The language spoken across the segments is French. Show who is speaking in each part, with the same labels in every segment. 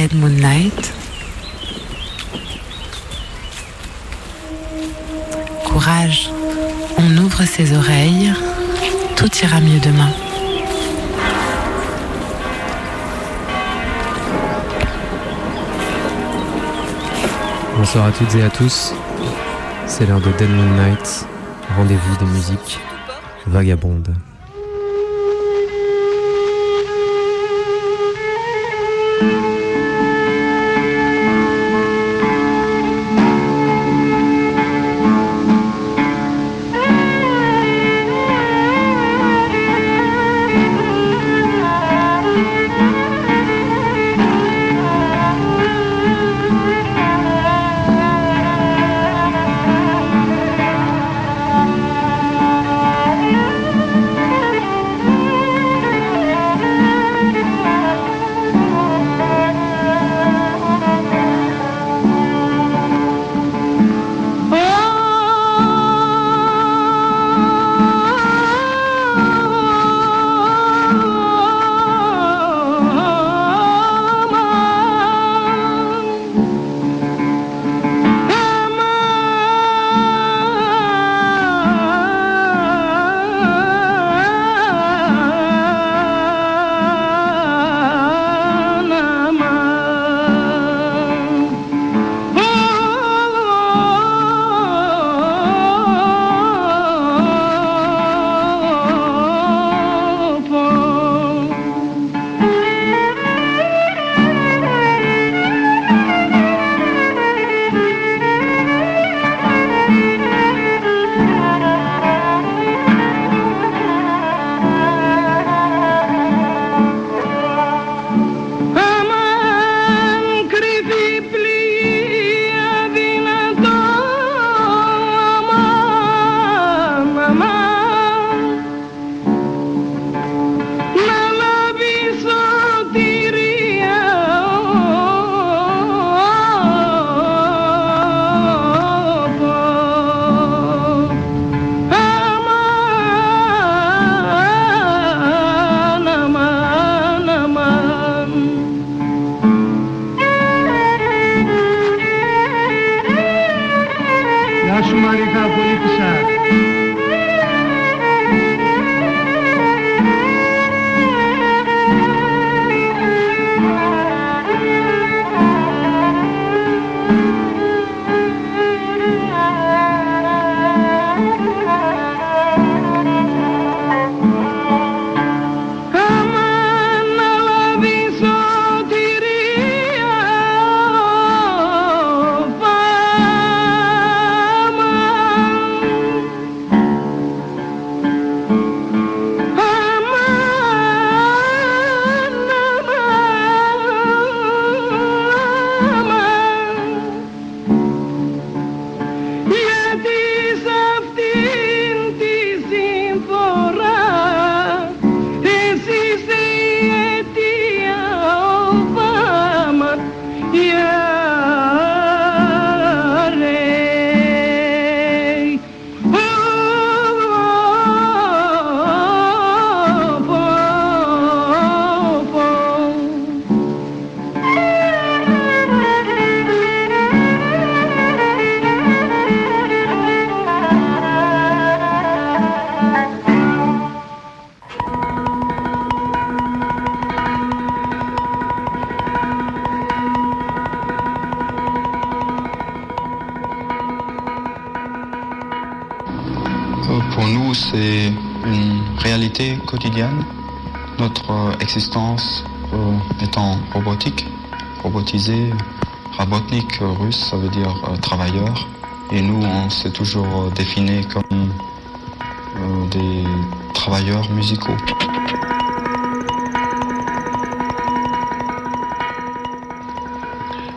Speaker 1: Dead Moon Night. Courage, on ouvre ses oreilles, tout ira mieux demain.
Speaker 2: Bonsoir à toutes et à tous. C'est l'heure de Dead Moon Night, rendez-vous de musique vagabonde.
Speaker 3: Existence euh, étant robotique, robotisée, rabotnik russe, ça veut dire euh, travailleur, et nous on s'est toujours défini comme euh, des travailleurs musicaux.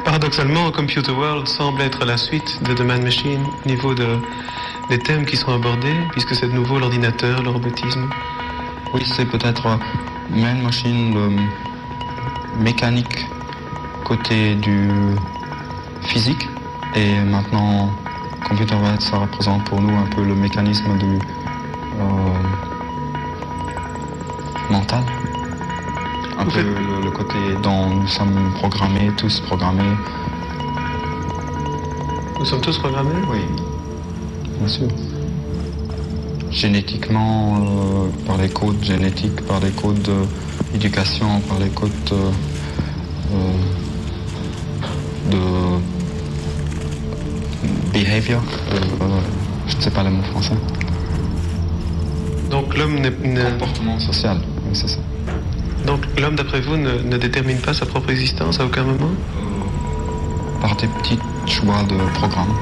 Speaker 4: Paradoxalement, Computer World semble être la suite de The Man Machine au niveau de, des thèmes qui sont abordés, puisque c'est de nouveau l'ordinateur, le robotisme.
Speaker 3: Oui, c'est peut-être Man Machine, le mécanique côté du physique. Et maintenant, Computer ça représente pour nous un peu le mécanisme du euh, mental. Un peu le, côté dont nous sommes programmés, tous programmés.
Speaker 4: Nous sommes tous programmés?
Speaker 3: Oui, bien sûr. Génétiquement, euh, par les codes génétiques, par les codes d'éducation, par les codes euh, de behavior, je ne sais pas le mot français.
Speaker 4: Donc l'homme n'est...
Speaker 3: Comportement social, c'est ça.
Speaker 4: Donc l'homme, d'après vous, ne, détermine pas sa propre existence à aucun moment?
Speaker 3: Par des petits choix de programme.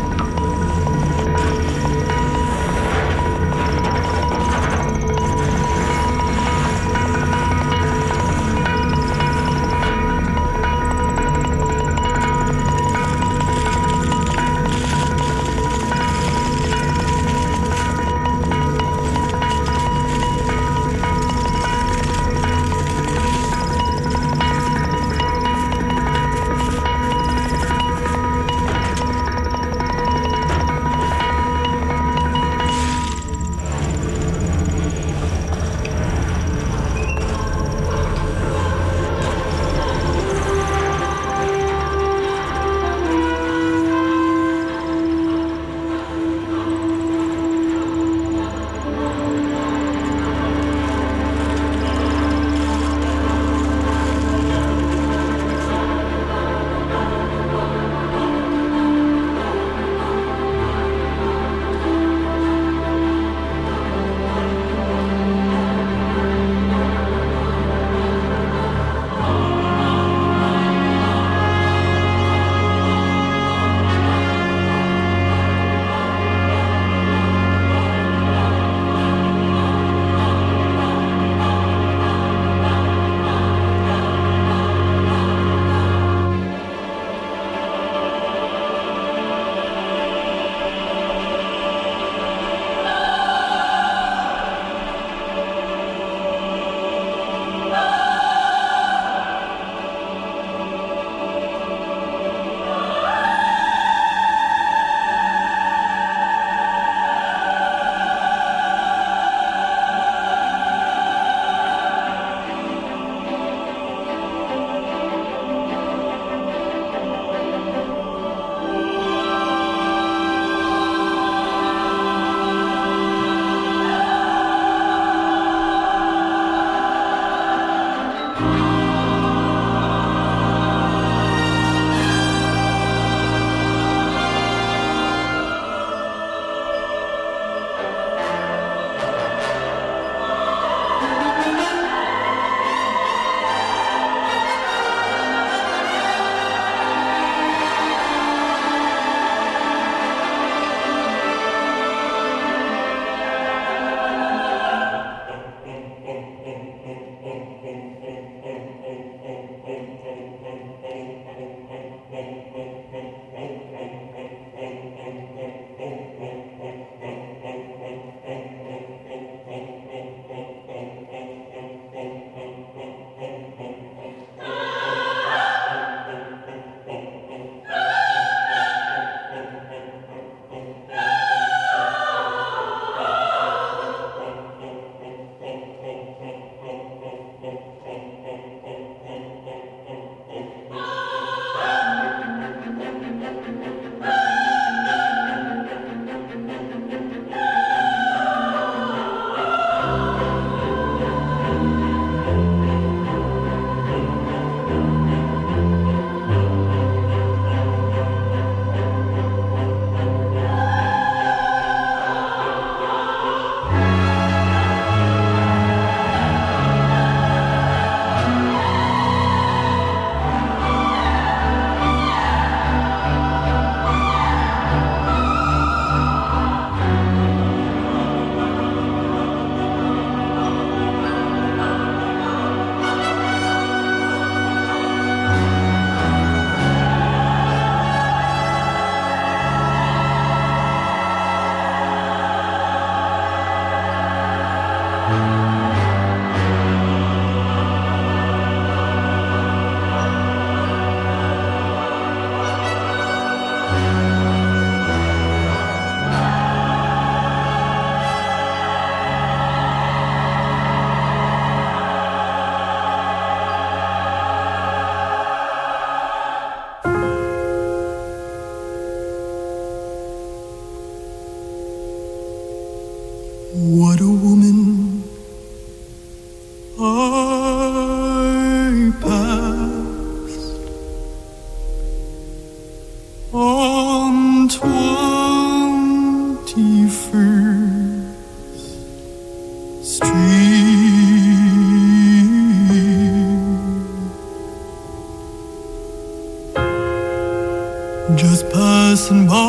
Speaker 3: and more.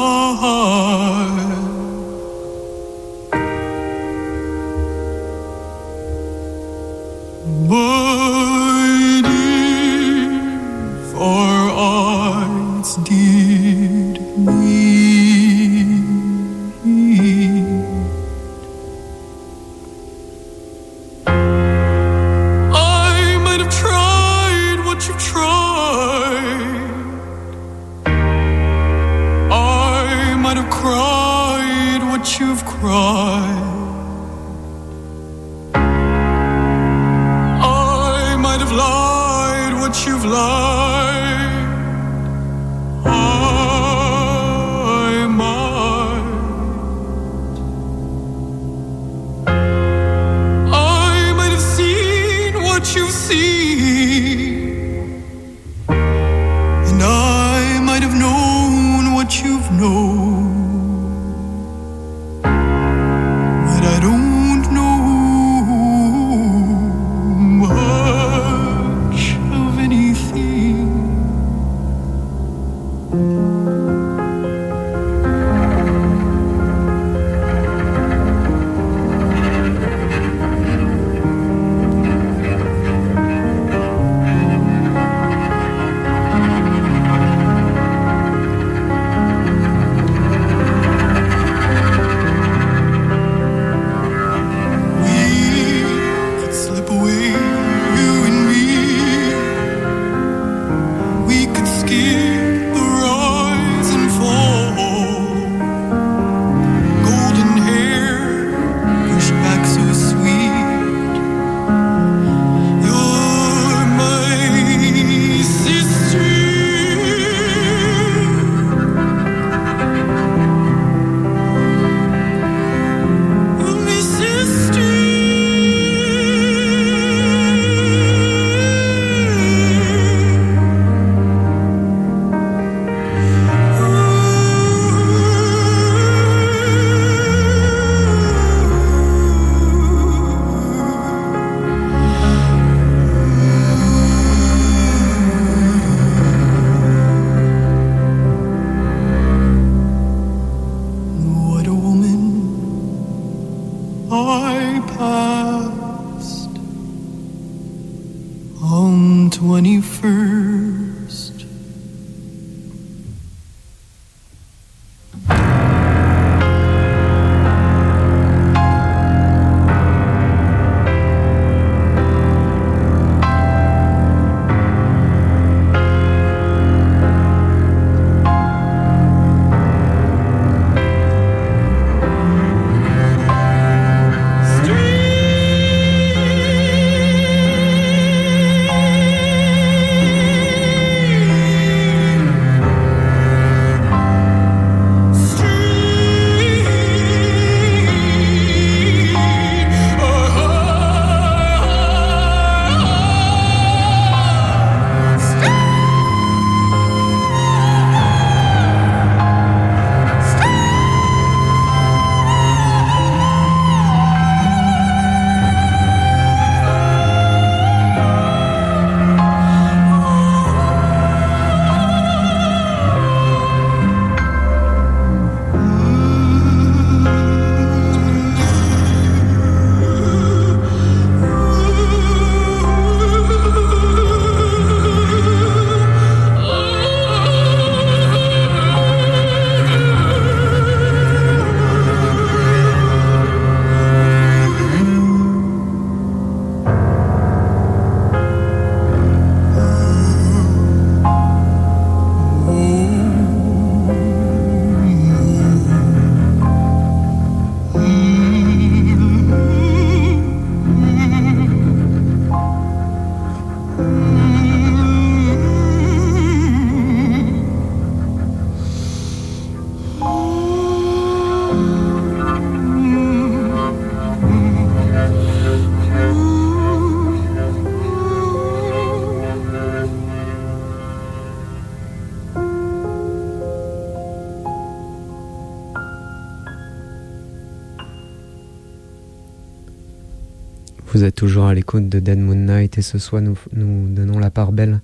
Speaker 5: Vous êtes toujours à l'écoute de Dead Moon Night et ce soir nous, nous donnons la part belle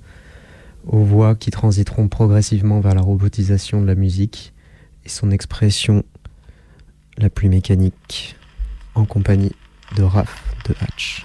Speaker 5: aux voix qui transiteront progressivement vers la robotisation de la musique et son expression la plus mécanique en compagnie de Raph de Hatch.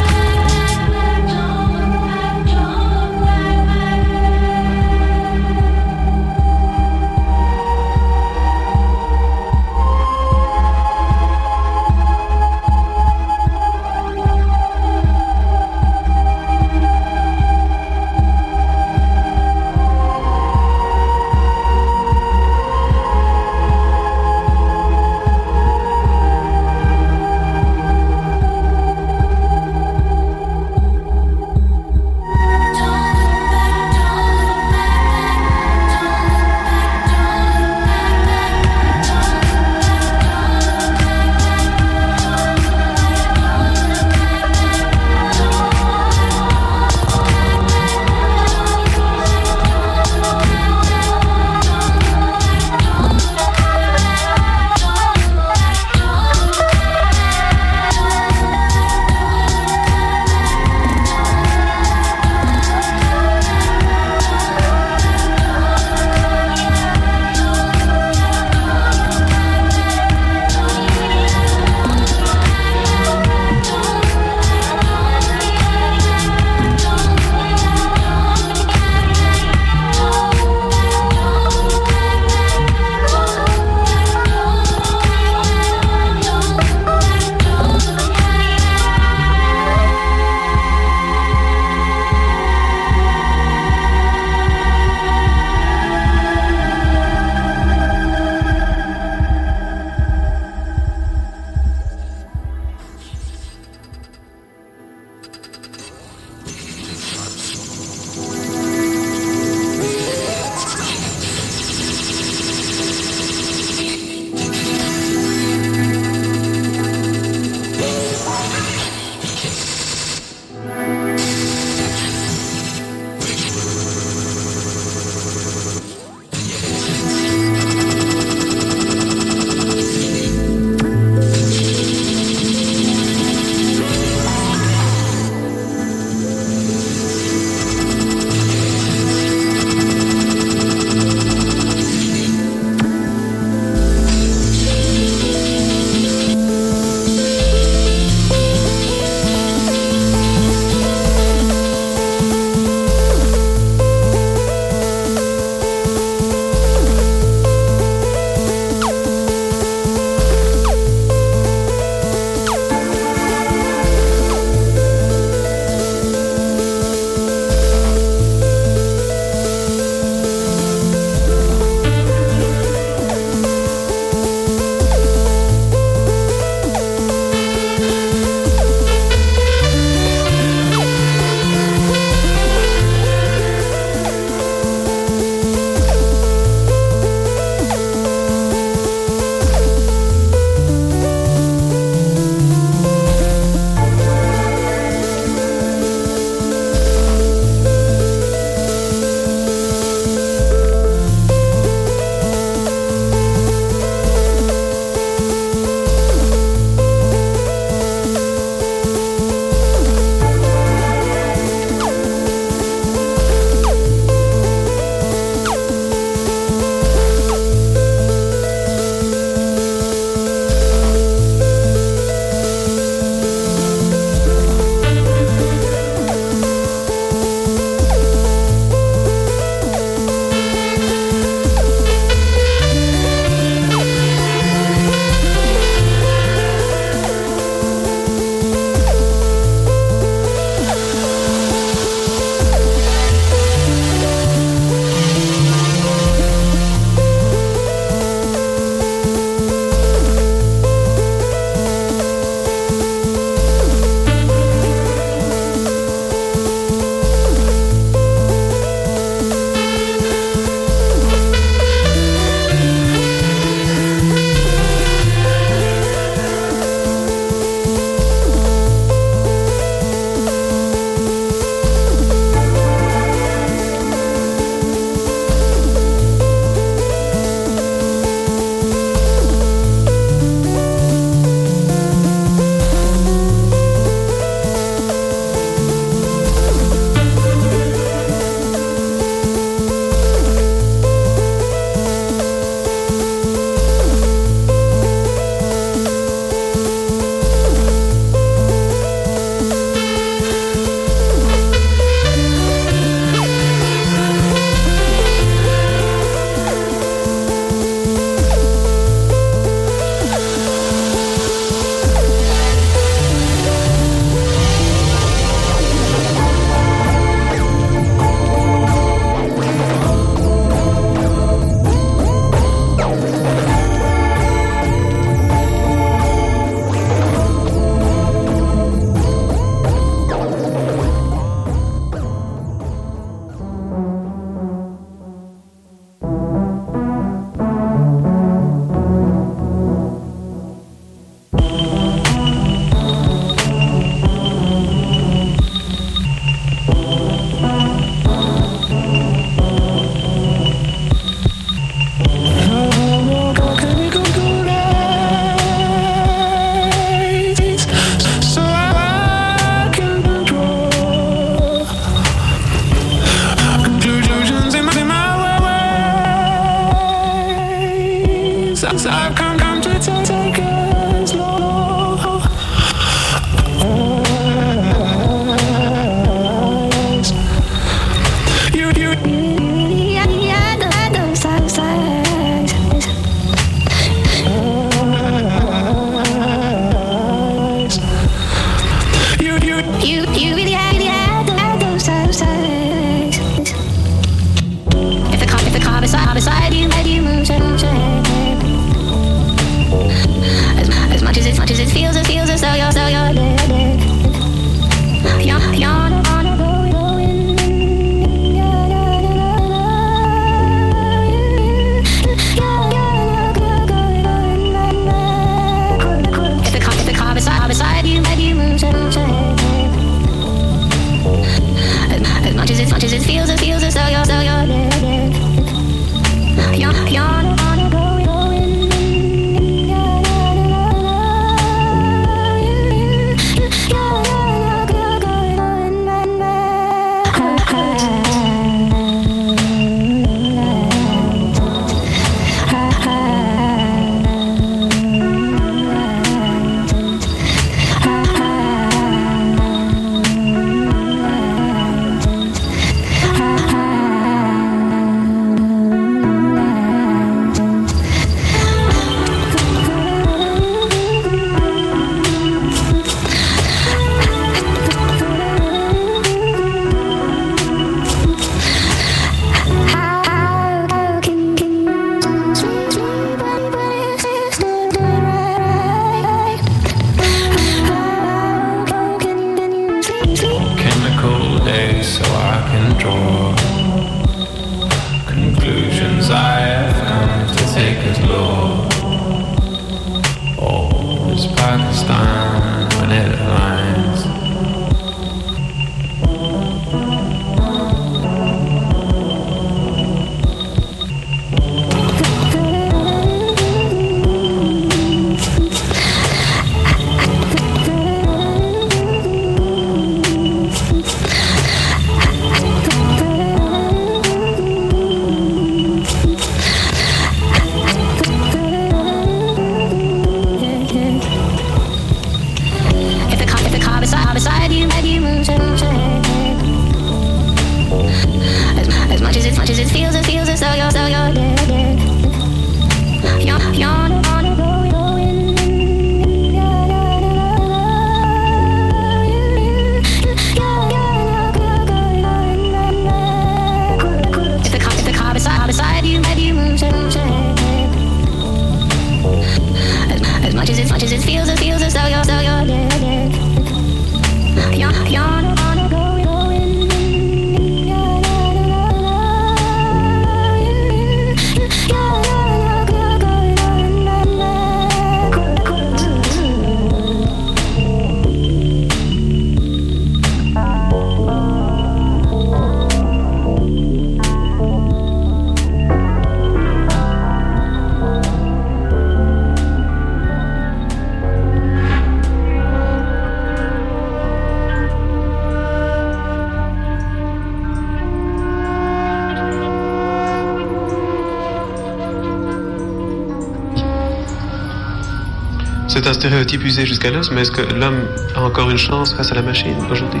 Speaker 4: Stéréotype usé jusqu'à l'os, mais est-ce que l'homme a encore une chance face à la machine aujourd'hui?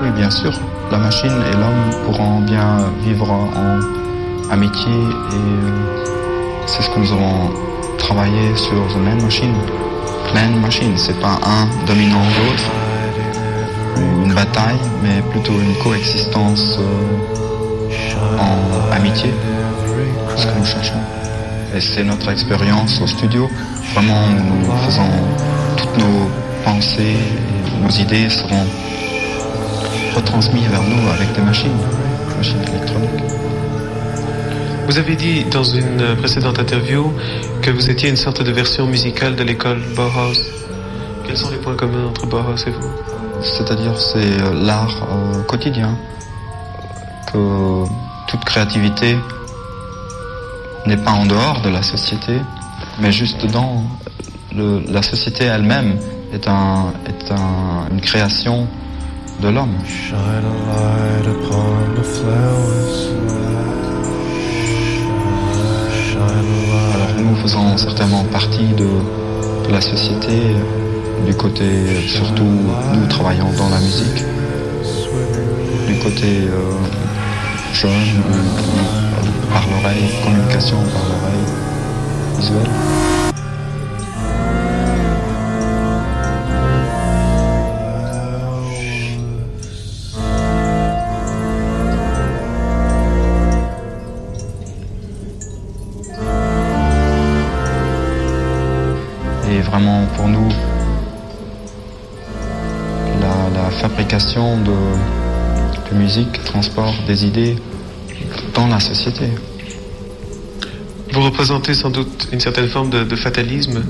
Speaker 3: Oui, bien sûr. La machine et l'homme pourront bien vivre en amitié et euh, c'est ce que nous avons travaillé sur The Man Machine. Plein Machine, c'est pas un dominant l'autre, une bataille, mais plutôt une coexistence euh, en amitié, ce que nous cherchons. Et c'est notre expérience au studio. Vraiment, nous faisons toutes nos pensées, nos idées seront retransmises vers nous avec des machines, machines électroniques.
Speaker 4: Vous avez dit dans une précédente interview que vous étiez une sorte de version musicale de l'école Bauhaus. Quels sont les points communs entre Bauhaus et vous?
Speaker 3: C'est-à-dire c'est euh, l'art euh, quotidien, que toute créativité n'est pas en dehors de la société, mais juste dedans. la société elle-même est, un, est une création de l'homme. Alors nous faisons certainement partie de, la société, du côté surtout nous travaillons dans la musique, du côté euh, jeune, par l'oreille, communication par l'oreille et vraiment pour nous, la, fabrication de, de musique transporte des idées dans la société.
Speaker 4: Vous représentez sans doute une certaine forme de, fatalisme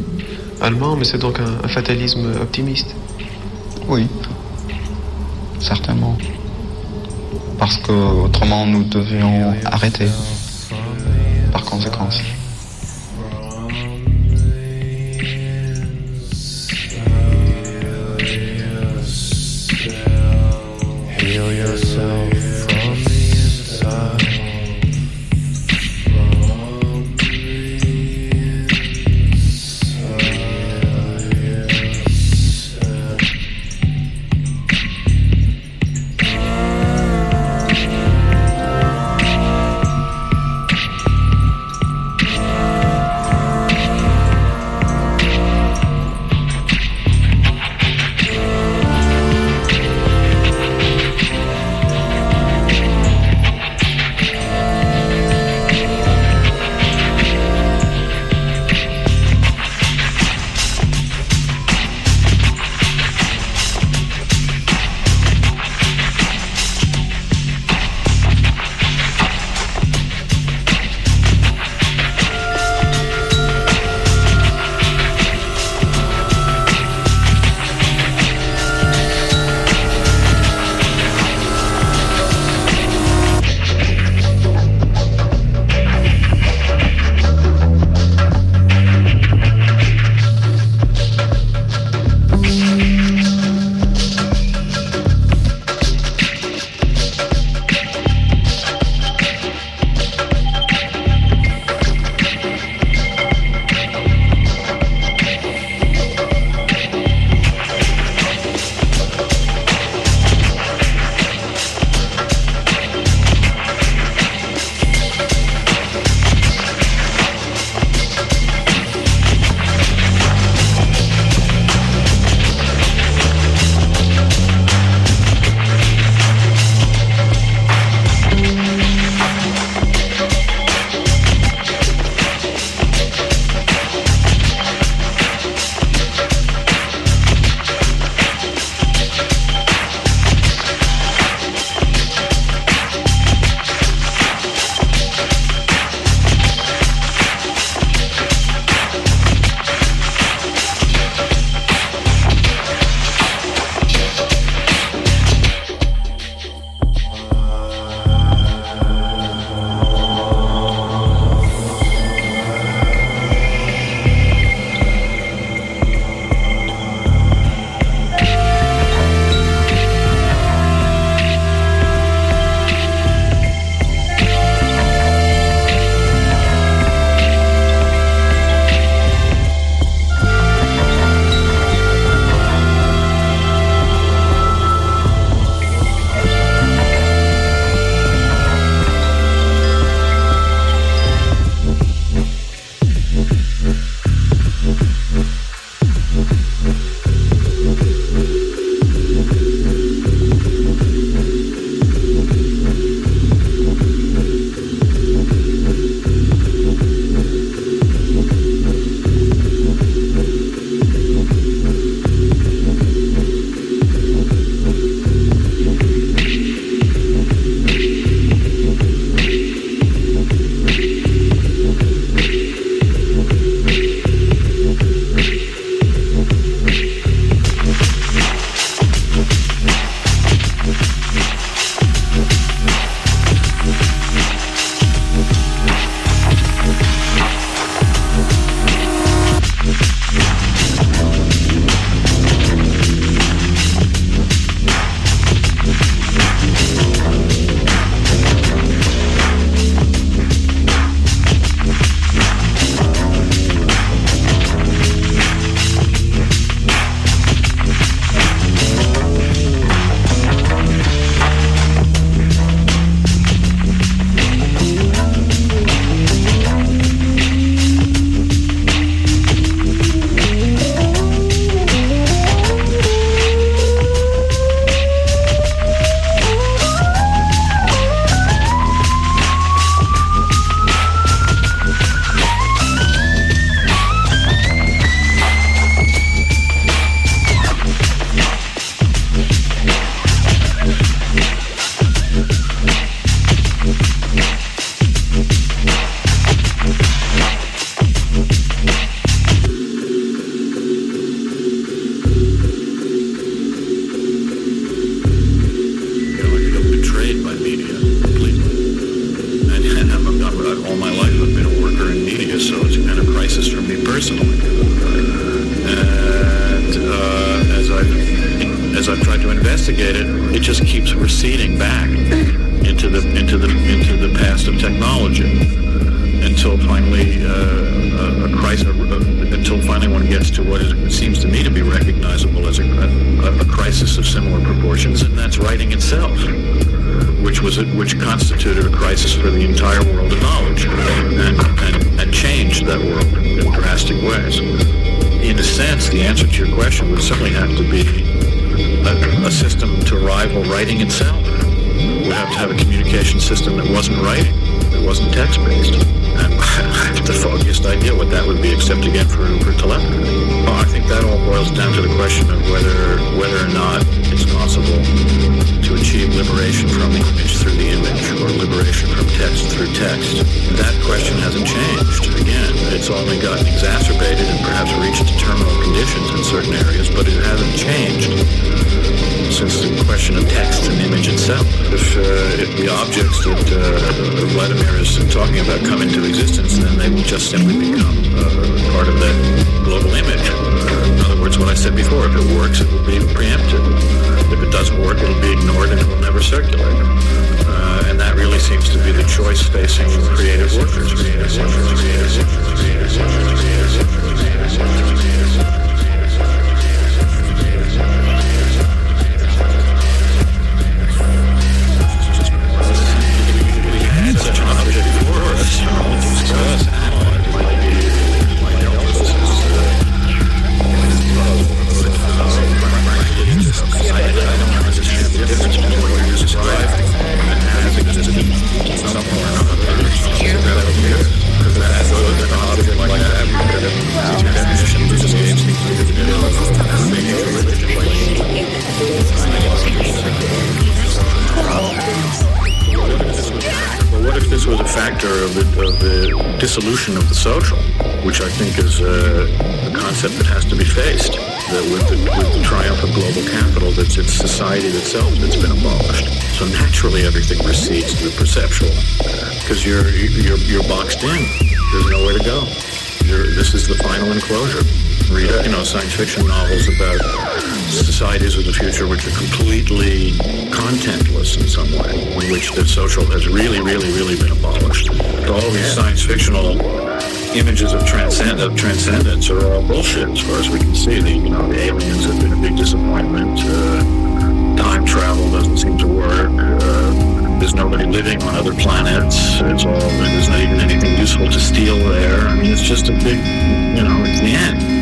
Speaker 4: allemand, mais c'est donc un, un, fatalisme optimiste.
Speaker 3: Oui, certainement. Parce que autrement nous devions arrêter par conséquence.
Speaker 6: Receding back into the into the into the past of technology until finally uh, a, a crisis uh, until finally one gets to what is, seems to me to be recognizable as a, a, a crisis of similar proportions, and that's writing itself which was a, which constituted a crisis for the entire world of knowledge and, and, and changed that world in drastic ways. In a sense, the answer to your question would certainly have to be a, a system to rival writing itself. Would have to have a communication system that wasn't writing, that wasn't text-based. The foggiest idea what that would be, except again for, for telepathy. Well, I think that all boils down to the question of whether whether or not it's possible to achieve liberation from image through the image or liberation from text through text. That question hasn't changed. Again, it's only gotten exacerbated and perhaps reached terminal conditions in certain areas, but it hasn't changed since the question of text and image itself. If, uh, if the objects that uh, Vladimir is talking about come into existence, then they will just simply become uh, part of that global image. In other words, what I said before, if it works, it will be preempted. If it doesn't work, it'll be ignored and it will never circulate. Uh, and that really seems to be the choice facing creative workers. Dissolution of the social, which I think is a, a concept that has to be faced. That with the, with the triumph of global capital, that's it's society itself that's been abolished. So naturally, everything recedes to the perceptual because you're you're you're boxed in. There's nowhere to go. You're, this is the final enclosure. Read, you know, science fiction novels about societies of the future which are completely contentless in some way, in which the social has really, really, really been abolished. All these science fictional images of, transcend- of transcendence are all bullshit as far as we can see. The, you know, the aliens have been a big disappointment. Uh, time travel doesn't seem to work. Uh, there's nobody living on other planets. It's all there's not even anything useful to steal there. I mean, it's just a big, you know, it's the end. It's the end.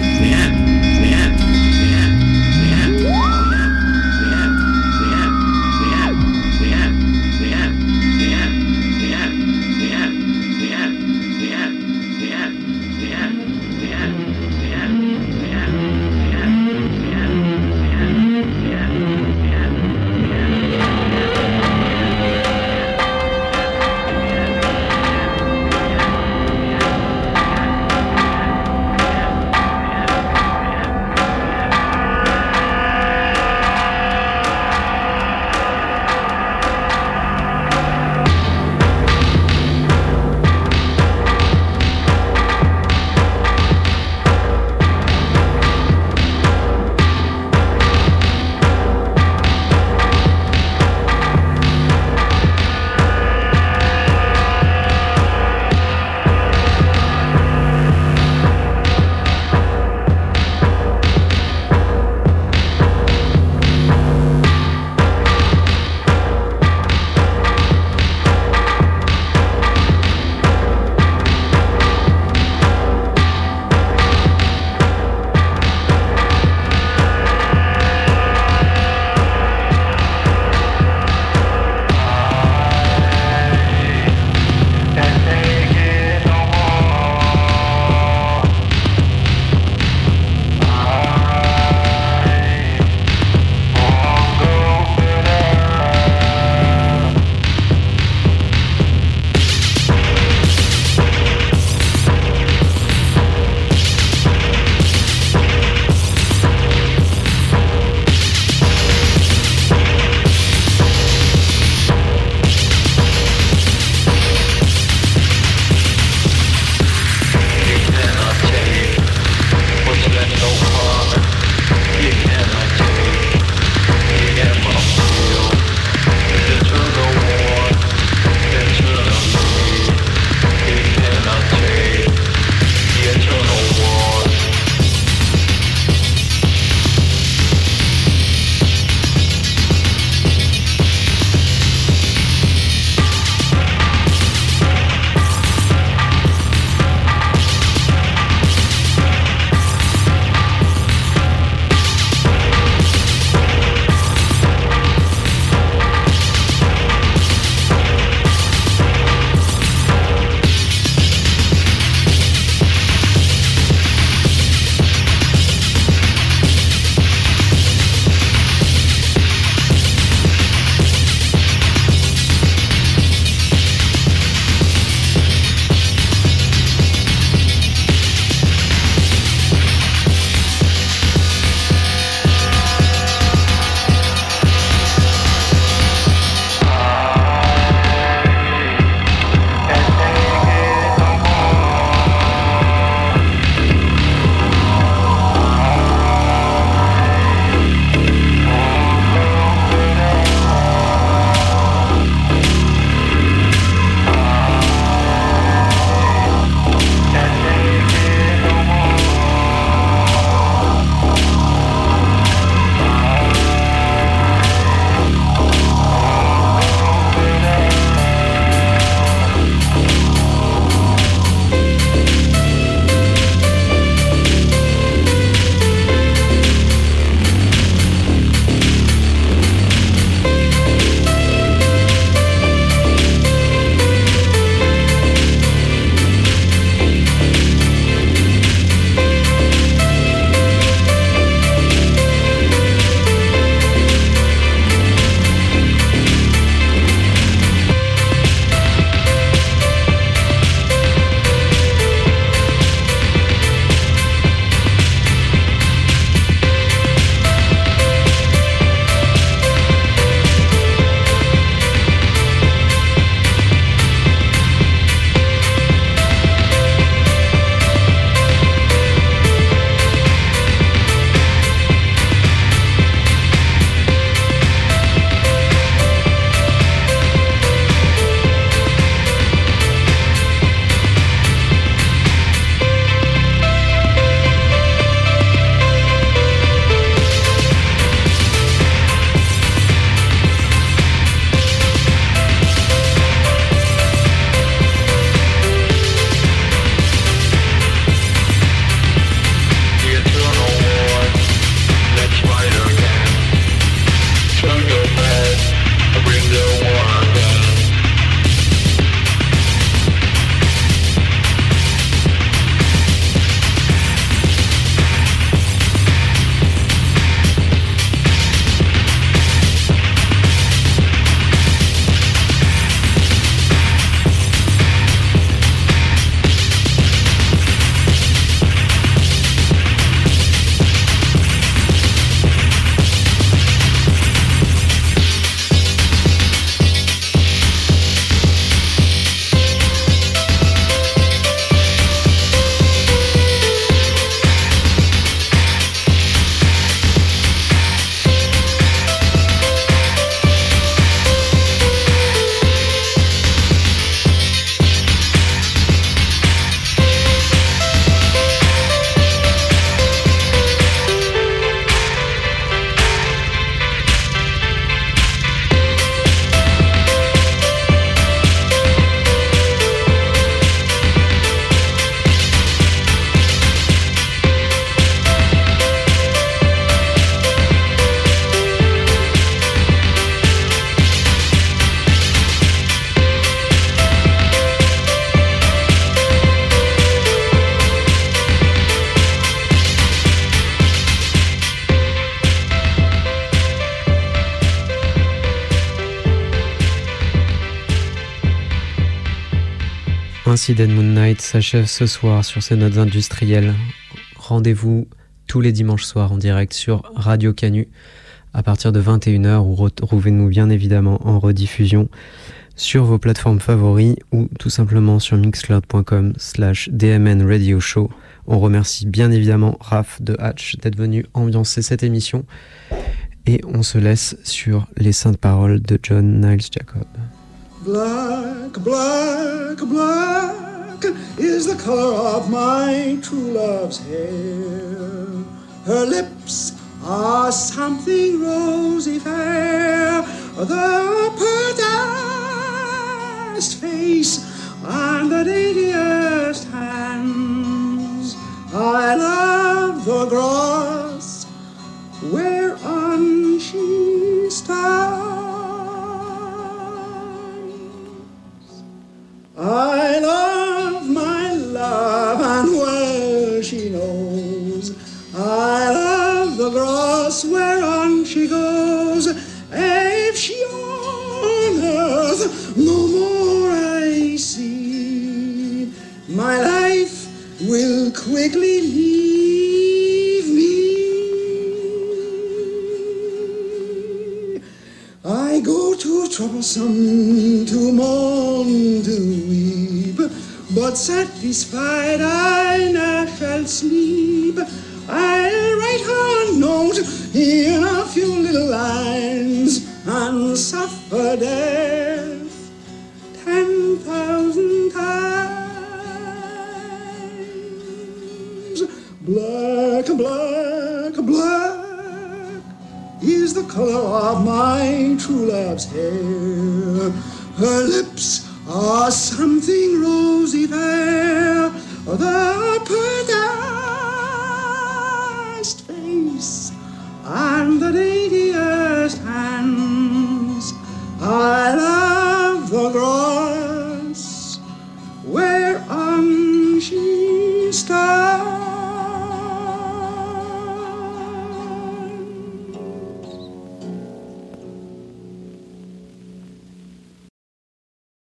Speaker 5: Ainsi Dead Moon Night s'achève ce soir sur ces notes industrielles. Rendez-vous tous les dimanches soirs en direct sur Radio Canu à partir de 21h ou retrouvez-nous bien évidemment en rediffusion sur vos plateformes favoris ou tout simplement sur mixcloud.com slash dmn radio show. On remercie bien évidemment Raph de Hatch d'être venu ambiancer cette émission et on se laisse sur les saintes paroles de John Niles Jacob.
Speaker 7: Black, black, black is the color of my true love's hair. Her lips are something rosy fair. The prettiest face and the daintiest satisfied I ne'er shall sleep. I'll write her a note in a few little lines and suffer death ten thousand times. Black, black, black is the color of my true love's hair.